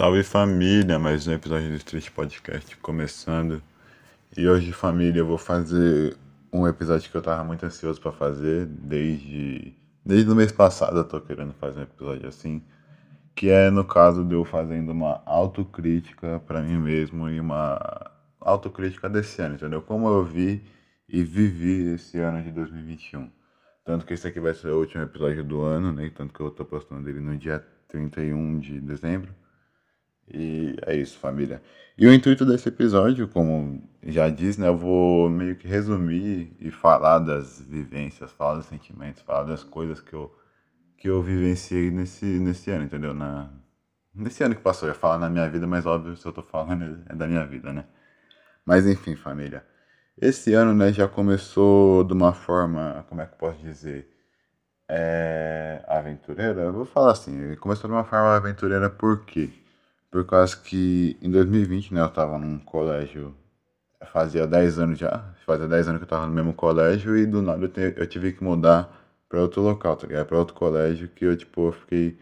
Salve família, mais um episódio do Street Podcast começando. E hoje, família, eu vou fazer um episódio que eu tava muito ansioso para fazer desde desde o mês passado. Eu tô querendo fazer um episódio assim, que é no caso de eu fazendo uma autocrítica para mim mesmo e uma autocrítica desse ano, entendeu? Como eu vi e vivi esse ano de 2021. Tanto que esse aqui vai ser o último episódio do ano, né? Tanto que eu tô postando ele no dia 31 de dezembro. E é isso, família. E o intuito desse episódio, como já diz, né, eu vou meio que resumir e falar das vivências, falar dos sentimentos, falar das coisas que eu, que eu vivenciei nesse, nesse ano, entendeu? Na, nesse ano que passou, eu ia falar na minha vida, mas óbvio, se eu tô falando é da minha vida, né? Mas enfim, família. Esse ano, né, já começou de uma forma, como é que eu posso dizer? É, aventureira? Eu vou falar assim, começou de uma forma aventureira por quê? Por causa que em 2020, né, eu tava num colégio, fazia 10 anos já, fazia 10 anos que eu tava no mesmo colégio e do nada eu, te, eu tive que mudar pra outro local, tá ligado? Pra outro colégio que eu, tipo, eu fiquei,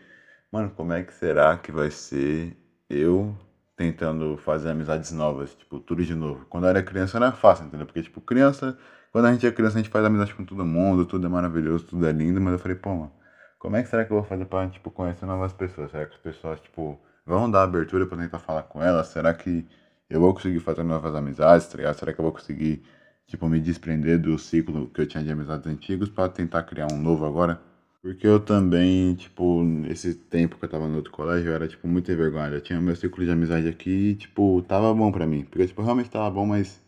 mano, como é que será que vai ser eu tentando fazer amizades novas, tipo, tudo de novo. Quando eu era criança era fácil, entendeu? Porque, tipo, criança, quando a gente é criança, a gente faz amizade com todo mundo, tudo é maravilhoso, tudo é lindo, mas eu falei, pô, mano, como é que será que eu vou fazer pra, tipo, conhecer novas pessoas? Será que as pessoas, tipo, vão dar abertura para tentar falar com ela? Será que eu vou conseguir fazer novas amizades, tá? Será que eu vou conseguir, tipo, me desprender do ciclo que eu tinha de amizades antigos para tentar criar um novo agora? Porque eu também, tipo, esse tempo que eu tava no outro colégio, eu era, tipo, muito envergonhado. Eu tinha meu ciclo de amizade aqui e, tipo, tava bom pra mim. Porque, tipo, realmente tava bom, mas,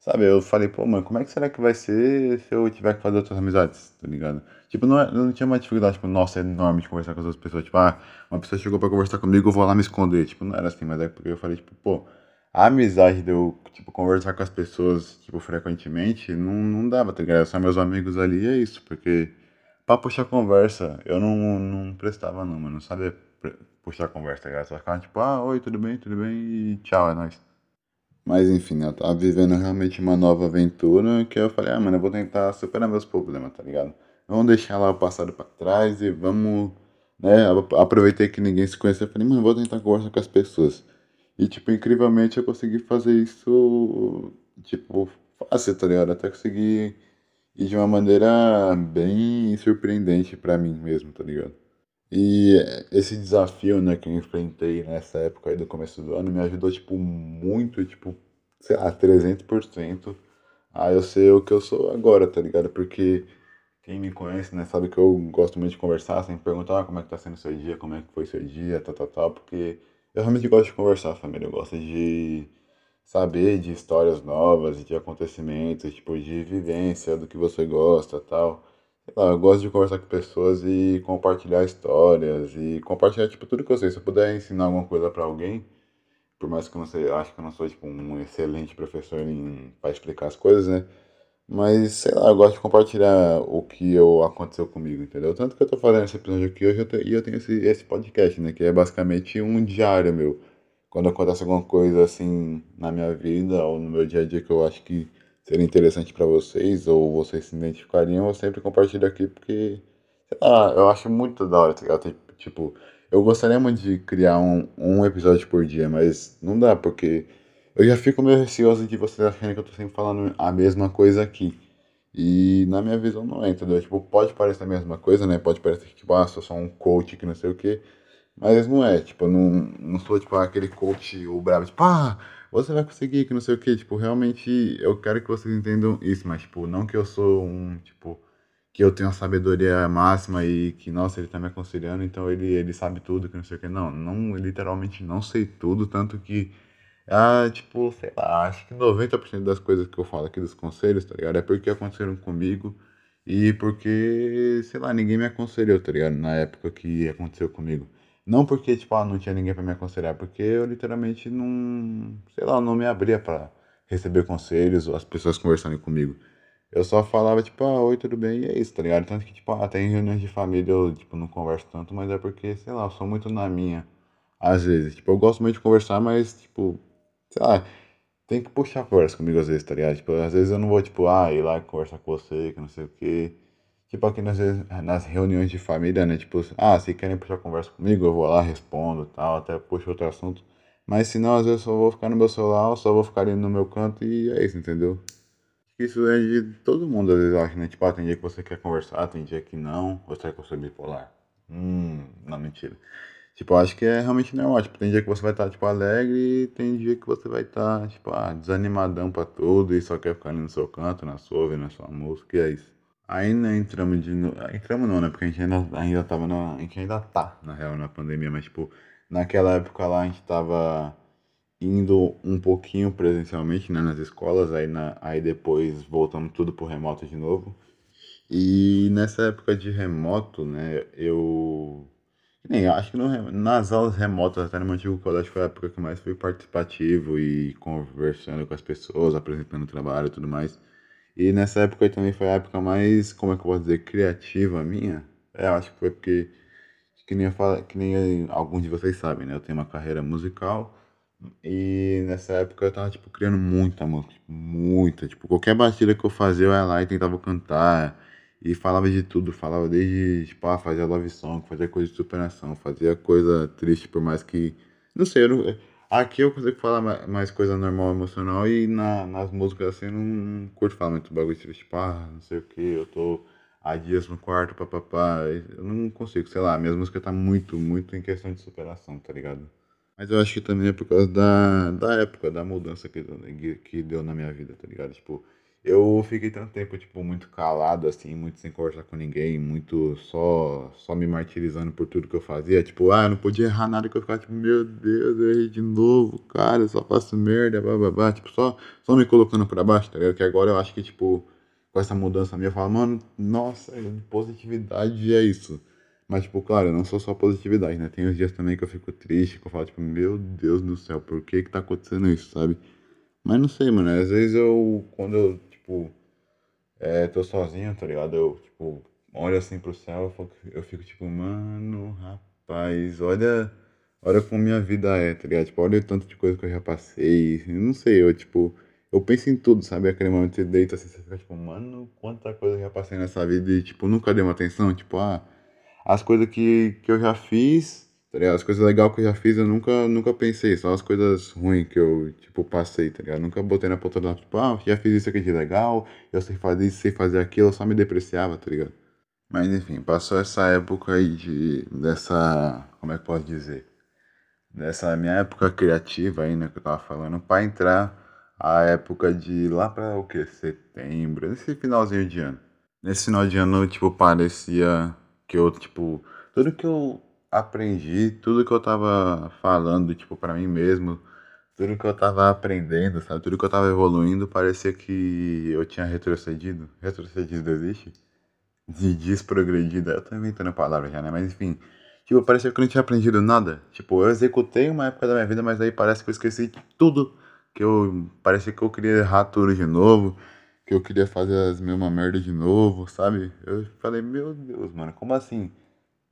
sabe, eu falei, pô, mano, como é que será que vai ser se eu tiver que fazer outras amizades, tá ligado? Tipo, não, é, não tinha uma dificuldade, tipo, nossa, enorme de conversar com as outras pessoas. Tipo, ah, uma pessoa chegou pra conversar comigo, eu vou lá me esconder. Tipo, não era assim, mas é porque eu falei, tipo, pô, a amizade de eu, tipo, conversar com as pessoas, tipo, frequentemente, não, não dava, tá ligado? Só meus amigos ali é isso, porque pra puxar conversa, eu não, não prestava não, mano, não sabia puxar conversa, tá ligado? Só ficava tipo, ah, oi, tudo bem, tudo bem, e tchau, é nóis. Mas enfim, eu tava vivendo realmente uma nova aventura que eu falei, ah, mano, eu vou tentar superar meus problemas, tá ligado? Vamos deixar lá o passado para trás e vamos, né? Aproveitei que ninguém se conhecia, falei, mano, vou tentar conversar com as pessoas. E, tipo, incrivelmente eu consegui fazer isso, tipo, fácil, tá ligado? Até consegui ir de uma maneira bem surpreendente para mim mesmo, tá ligado? E esse desafio, né, que eu enfrentei nessa época aí do começo do ano me ajudou, tipo, muito, tipo, sei lá, 300% a eu ser o que eu sou agora, tá ligado? Porque quem me conhece, né, sabe que eu gosto muito de conversar, sempre perguntar ah, como é que tá sendo seu dia, como é que foi seu dia, tal, tal, tal, porque eu realmente gosto de conversar, família, eu gosto de saber de histórias novas, de acontecimentos, tipo, de vivência, do que você gosta, tal. Lá, eu gosto de conversar com pessoas e compartilhar histórias e compartilhar, tipo, tudo que eu sei. Se eu puder ensinar alguma coisa para alguém, por mais que eu não sei, acho que eu não sou, tipo, um excelente professor em, pra explicar as coisas, né? Mas, sei lá, eu gosto de compartilhar o que eu, aconteceu comigo, entendeu? Tanto que eu tô fazendo esse episódio aqui hoje e eu tenho esse, esse podcast, né? Que é basicamente um diário meu. Quando acontece alguma coisa assim na minha vida ou no meu dia a dia que eu acho que seria interessante para vocês ou vocês se identificariam, eu sempre compartilho aqui porque, sei lá, eu acho muito da hora, tá? Tipo, eu gostaria muito de criar um, um episódio por dia, mas não dá, porque eu já fico meio receoso de vocês acharem que eu tô sempre falando a mesma coisa aqui. E na minha visão não é, entendeu? Tipo, pode parecer a mesma coisa, né? Pode parecer que, tipo, ah, sou só um coach que não sei o quê. Mas não é, tipo, não, não sou, tipo, aquele coach ou bravo, tipo, ah, você vai conseguir, que não sei o quê. Tipo, realmente eu quero que vocês entendam isso, mas, tipo, não que eu sou um, tipo, que eu tenho a sabedoria máxima e que, nossa, ele tá me aconselhando, então ele, ele sabe tudo, que não sei o quê. Não, não, literalmente não sei tudo, tanto que ah, tipo, sei lá, acho que 90% das coisas que eu falo aqui dos conselhos, tá ligado? É porque aconteceram comigo e porque, sei lá, ninguém me aconselhou, tá ligado? Na época que aconteceu comigo. Não porque, tipo, ah, não tinha ninguém para me aconselhar, porque eu literalmente não, sei lá, não me abria para receber conselhos ou as pessoas conversando comigo. Eu só falava, tipo, ah, oi, tudo bem, e é isso, tá ligado? Tanto que, tipo, até em reuniões de família eu, tipo, não converso tanto, mas é porque, sei lá, eu sou muito na minha, às vezes. Tipo, eu gosto muito de conversar, mas, tipo, sei lá, tem que puxar a conversa comigo às vezes, tá ligado? Tipo, às vezes eu não vou, tipo, ah, ir lá conversar com você, que não sei o quê. Tipo aqui nas, nas reuniões de família, né? Tipo, ah, se querem puxar conversa comigo, eu vou lá, respondo tal, até puxo outro assunto. Mas se não, às vezes eu só vou ficar no meu celular, só vou ficar ali no meu canto e é isso, entendeu? Isso é de todo mundo, às vezes, acho, né? Tipo, ah, tem dia que você quer conversar, tem dia que não. Ou será que eu sou bipolar? Hum, não, mentira. Tipo, acho que é realmente normal. Tipo, tem dia que você vai estar, tipo, alegre e tem dia que você vai estar, tipo, ah, desanimadão pra tudo e só quer ficar ali no seu canto, na sua, ouvindo a sua música e é isso. Ainda entramos de novo. Entramos não, né? Porque a gente ainda, ainda tava na. A gente ainda tá, na real, na pandemia, mas tipo, naquela época lá a gente tava indo um pouquinho presencialmente, né, nas escolas, aí, na, aí depois voltamos tudo pro remoto de novo. E nessa época de remoto, né, eu. Nem, acho que no, nas aulas remotas, até no meu antigo colégio, foi a época que mais fui participativo e conversando com as pessoas, apresentando trabalho e tudo mais. E nessa época aí também foi a época mais, como é que eu posso dizer, criativa minha. É, eu acho que foi porque, que nem, falo, que nem alguns de vocês sabem, né? Eu tenho uma carreira musical e nessa época eu tava, tipo, criando muita música, tipo, muita. Tipo, qualquer batida que eu fazia, eu ia lá e tentava cantar. E falava de tudo, falava desde, tipo, ah, fazia love song, fazia coisa de superação, fazia coisa triste, por mais que. Não sei, eu não, Aqui eu consigo falar mais coisa normal, emocional, e na, nas músicas assim eu não curto falar muito bagulho tipo, ah, não sei o que, eu tô há dias no quarto, papapá. Eu não consigo, sei lá, minhas músicas tá muito, muito em questão de superação, tá ligado? Mas eu acho que também é por causa da, da época, da mudança que, que deu na minha vida, tá ligado? Tipo, eu fiquei tanto tempo, tipo, muito calado, assim, muito sem conversar com ninguém, muito só só me martirizando por tudo que eu fazia. Tipo, ah, eu não podia errar nada que eu ficava, tipo, meu Deus, eu errei de novo, cara, eu só faço merda, blá. Tipo, só, só me colocando pra baixo, tá ligado? Que agora eu acho que, tipo, com essa mudança minha, eu falo, mano, nossa, positividade é isso. Mas, tipo, claro, eu não sou só positividade, né? Tem os dias também que eu fico triste, que eu falo, tipo, meu Deus do céu, por que que tá acontecendo isso, sabe? Mas não sei, mano, às vezes eu, quando eu tipo, é, tô sozinho, tá ligado? Eu, tipo, olho assim pro céu, eu fico, tipo, mano, rapaz, olha, olha como minha vida é, tá ligado? Tipo, olha o tanto de coisa que eu já passei, não sei, eu, tipo, eu penso em tudo, sabe? Aquele momento que deita assim, você fica, tipo, mano, quanta coisa eu já passei nessa vida e, tipo, nunca dei uma atenção, tipo, ah, as coisas que, que eu já fiz Tá ligado? As coisas legais que eu já fiz eu nunca, nunca pensei, só as coisas ruins que eu, tipo, passei, tá ligado? Nunca botei na ponta do tipo, ah, já fiz isso aqui de legal, eu sei fazer isso, sei fazer aquilo, eu só me depreciava, tá ligado? Mas enfim, passou essa época aí de, dessa, como é que posso dizer? Dessa minha época criativa aí, né, que eu tava falando, pra entrar a época de lá pra o que? Setembro, esse finalzinho de ano. Nesse final de ano, tipo, parecia que eu, tipo, tudo que eu aprendi tudo que eu tava falando, tipo, para mim mesmo, tudo que eu tava aprendendo, sabe? Tudo que eu tava evoluindo, parecia que eu tinha retrocedido. Retrocedido existe? De desprogredido. Eu tô inventando a palavra já, né? Mas enfim. Tipo, parecia que eu não tinha aprendido nada. Tipo, eu executei uma época da minha vida, mas aí parece que eu esqueci tudo. Que eu. Parecia que eu queria errar tudo de novo. Que eu queria fazer as mesmas merdas de novo, sabe? Eu falei, meu Deus, mano, como assim?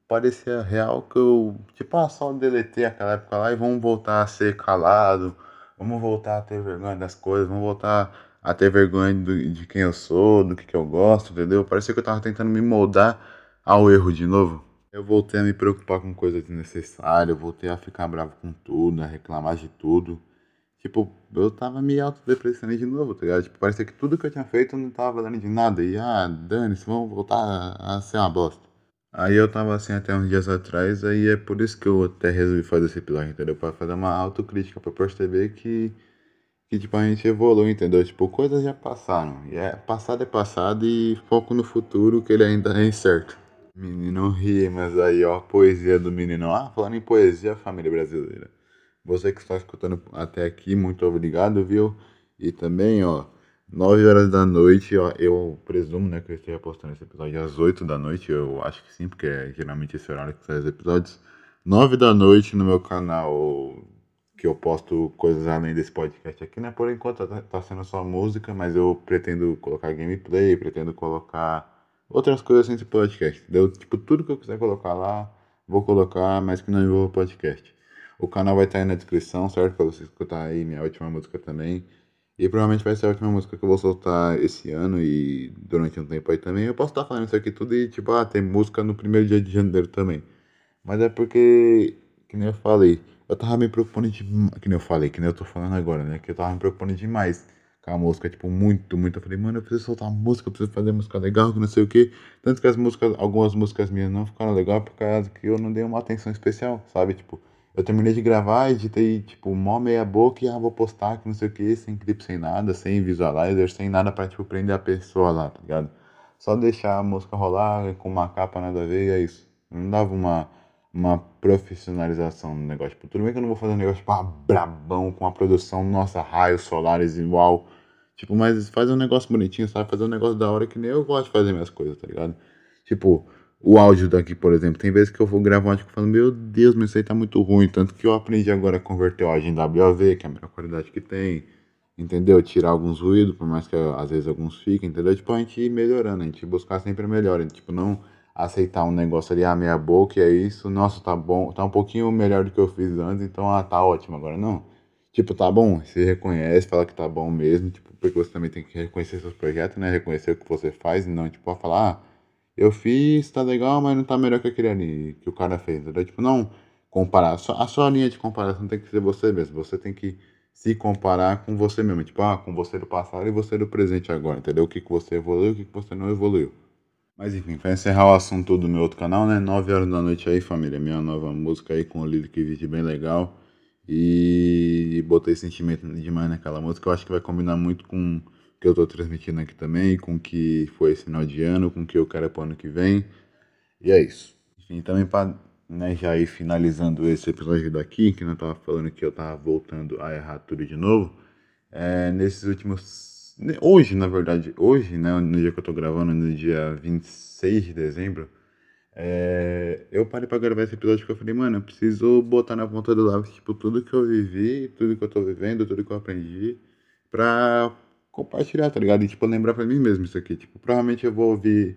Parecia real que eu, tipo, ah, só deletei aquela época lá e vamos voltar a ser calado, vamos voltar a ter vergonha das coisas, vamos voltar a ter vergonha do, de quem eu sou, do que, que eu gosto, entendeu? Parecia que eu tava tentando me moldar ao erro de novo. Eu voltei a me preocupar com coisas desnecessárias, voltei a ficar bravo com tudo, a reclamar de tudo. Tipo, eu tava me autodepressando de novo, tá ligado? Tipo, parecia que tudo que eu tinha feito não tava valendo de nada. E, ah, dane-se, vamos voltar a ser uma bosta. Aí eu tava assim até uns dias atrás, aí é por isso que eu até resolvi fazer esse episódio, entendeu? Pra fazer uma autocrítica, pra perceber que, que tipo, a gente evolui, entendeu? Tipo, coisas já passaram. E é, passado é passado e foco no futuro que ele ainda é incerto. Menino ri, mas aí ó, poesia do menino. Ah, falando em poesia, família brasileira. Você que está escutando até aqui, muito obrigado, viu? E também, ó, 9 horas da noite, ó, eu presumo, né, que eu esteja postando esse episódio às 8 da noite, eu acho que sim, porque é geralmente esse horário que sai os episódios. 9 da noite no meu canal, que eu posto coisas além desse podcast aqui, né, por enquanto tá, tá sendo só música, mas eu pretendo colocar gameplay, pretendo colocar outras coisas desse podcast, entendeu? Tipo, tudo que eu quiser colocar lá, vou colocar, mas que não envolva podcast. O canal vai estar aí na descrição, certo? Pra você escutar aí minha última música também. E provavelmente vai ser a última música que eu vou soltar esse ano e durante um tempo aí também. Eu posso estar falando isso aqui tudo e, tipo, ah, tem música no primeiro dia de janeiro também. Mas é porque, que nem eu falei, eu tava me preocupando demais, que nem eu falei, que nem eu tô falando agora, né? Que eu tava me preocupando demais com a música, tipo, muito, muito. Eu falei, mano, eu preciso soltar música, eu preciso fazer música legal, que não sei o que. Tanto que as músicas, algumas músicas minhas não ficaram legais por causa que eu não dei uma atenção especial, sabe? Tipo, eu terminei de gravar, editei, tipo, mó meia boca e ah, vou postar, que não sei o que, sem clipe, sem nada, sem visualizer, sem nada pra, tipo, prender a pessoa lá, tá ligado? Só deixar a música rolar com uma capa nada a ver e é isso. Não dava uma, uma profissionalização no negócio. Tipo, tudo bem que eu não vou fazer um negócio, tipo, ah, brabão, com a produção, nossa, raios solares igual. Tipo, mas faz um negócio bonitinho, sabe? Fazer um negócio da hora que nem eu gosto de fazer minhas coisas, tá ligado? Tipo, o áudio daqui, por exemplo. Tem vezes que eu vou gravar um áudio falando, meu Deus, mas isso aí tá muito ruim. Tanto que eu aprendi agora a converter o áudio em WAV, que é a melhor qualidade que tem. Entendeu? Tirar alguns ruídos, por mais que às vezes alguns fiquem, entendeu? Tipo, a gente ir melhorando, a gente buscar sempre melhor. Tipo, não aceitar um negócio ali, a meia boca, e é isso. Nossa, tá bom, tá um pouquinho melhor do que eu fiz antes, então, ah, tá ótimo agora. Não. Tipo, tá bom, você reconhece, fala que tá bom mesmo, tipo, porque você também tem que reconhecer seus projetos, né? Reconhecer o que você faz, e não, tipo, falar, ah, eu fiz, tá legal, mas não tá melhor que aquele ali que o cara fez. Entendeu? Tipo, não comparar. A sua linha de comparação tem que ser você mesmo. Você tem que se comparar com você mesmo. Tipo, ah, com você do passado e você do presente agora. Entendeu? O que, que você evoluiu, o que, que você não evoluiu. Mas enfim, pra encerrar o assunto do meu outro canal, né? 9 horas da noite aí, família. Minha nova música aí com o Lyric Vídeo bem legal. E botei sentimento demais naquela música. Eu acho que vai combinar muito com que eu estou transmitindo aqui também, com que foi esse final de ano, com que eu quero para o ano que vem. E é isso. Enfim, também para né, já ir finalizando esse episódio daqui, que não estava falando que eu estava voltando a errar tudo de novo. É, nesses últimos. Né, hoje, na verdade, hoje, né, no dia que eu estou gravando, no dia 26 de dezembro, é, eu parei para gravar esse episódio porque eu falei, mano, eu preciso botar na ponta do lápis, tipo, tudo que eu vivi, tudo que eu estou vivendo, tudo que eu aprendi, pra compartilhar, tá ligado? E, tipo, lembrar pra mim mesmo isso aqui. Tipo, provavelmente eu vou ouvir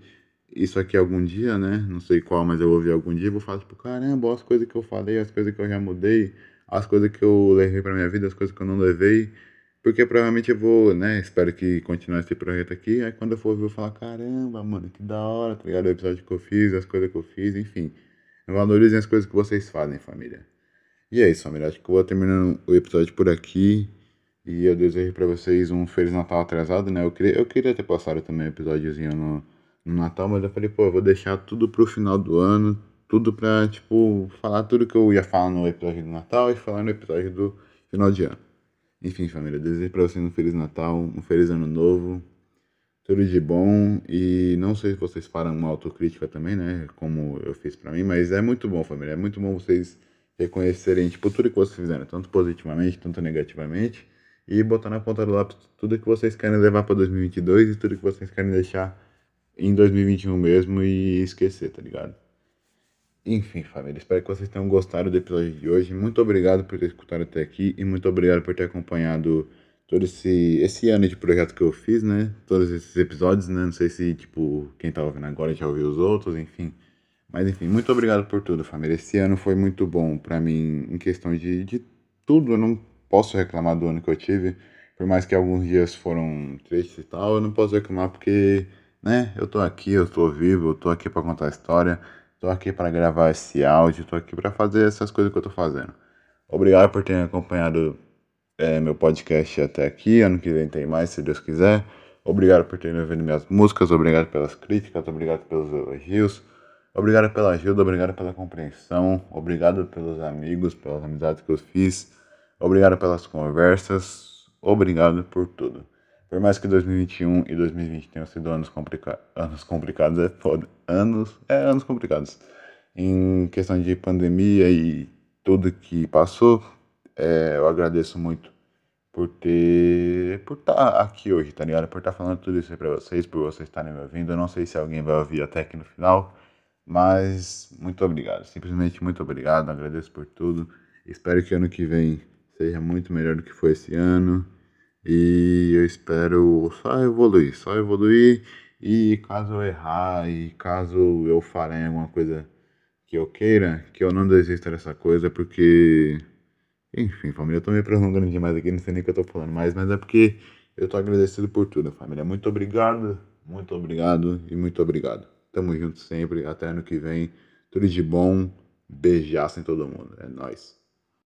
isso aqui algum dia, né? Não sei qual, mas eu vou ouvir algum dia e vou falar, tipo, caramba, as coisas que eu falei, as coisas que eu já mudei, as coisas que eu levei pra minha vida, as coisas que eu não levei. Porque provavelmente eu vou, né? Espero que continue esse projeto aqui. Aí quando eu for ouvir, eu vou falar, caramba, mano, que da hora, tá ligado? O episódio que eu fiz, as coisas que eu fiz, enfim. Valorizem as coisas que vocês fazem, família. E é isso, família. Acho que eu vou terminando o episódio por aqui. E eu desejo para vocês um Feliz Natal atrasado, né? Eu queria, eu queria ter passado também um episódiozinho no, no Natal, mas eu falei, pô, eu vou deixar tudo pro final do ano, tudo pra, tipo, falar tudo que eu ia falar no episódio do Natal e falar no episódio do final de ano. Enfim, família, desejo pra vocês um Feliz Natal, um Feliz Ano Novo, tudo de bom e não sei se vocês falam uma autocrítica também, né? Como eu fiz pra mim, mas é muito bom, família, é muito bom vocês reconhecerem, tipo, tudo que vocês fizeram, tanto positivamente, tanto negativamente e botar na ponta do lápis tudo que vocês querem levar para 2022 e tudo que vocês querem deixar em 2021 mesmo e esquecer, tá ligado? Enfim, família, espero que vocês tenham gostado do episódio de hoje. Muito obrigado por ter escutado até aqui e muito obrigado por ter acompanhado todo esse, esse ano de projeto que eu fiz, né? Todos esses episódios, né? Não sei se, tipo, quem tá ouvindo agora já ouviu os outros, enfim. Mas, enfim, muito obrigado por tudo, família. Esse ano foi muito bom para mim em questão de, de tudo. Eu não posso reclamar do ano que eu tive, por mais que alguns dias foram tristes e tal, eu não posso reclamar porque, né, eu tô aqui, eu tô vivo, eu tô aqui para contar a história, tô aqui para gravar esse áudio, tô aqui para fazer essas coisas que eu tô fazendo. Obrigado por terem acompanhado é, meu podcast até aqui, ano que vem tem mais, se Deus quiser. Obrigado por terem ouvido minhas músicas, obrigado pelas críticas, obrigado pelos elogios. Obrigado pela ajuda, obrigado pela compreensão, obrigado pelos amigos, pelas amizades que eu fiz. Obrigado pelas conversas, obrigado por tudo. Por mais que 2021 e 2020 tenham sido anos, anos complicados, é foda. Anos, é anos complicados. Em questão de pandemia e tudo que passou, é, eu agradeço muito por ter. por estar tá aqui hoje, tá ligado? Por estar tá falando tudo isso aí pra vocês, por vocês estarem me ouvindo. Eu não sei se alguém vai ouvir até aqui no final, mas muito obrigado. Simplesmente muito obrigado, agradeço por tudo. Espero que ano que vem seja muito melhor do que foi esse ano. E eu espero só evoluir, só evoluir. E caso eu errar e caso eu falhar em alguma coisa que eu queira, que eu não desista dessa coisa, porque Enfim, família, eu tô me prolongando demais aqui, não sei nem o que eu tô falando mais, mas é porque eu tô agradecido por tudo, família. Muito obrigado, muito obrigado e muito obrigado. Tamo junto sempre, até ano que vem. Tudo de bom, beijaço em todo mundo. É nóis.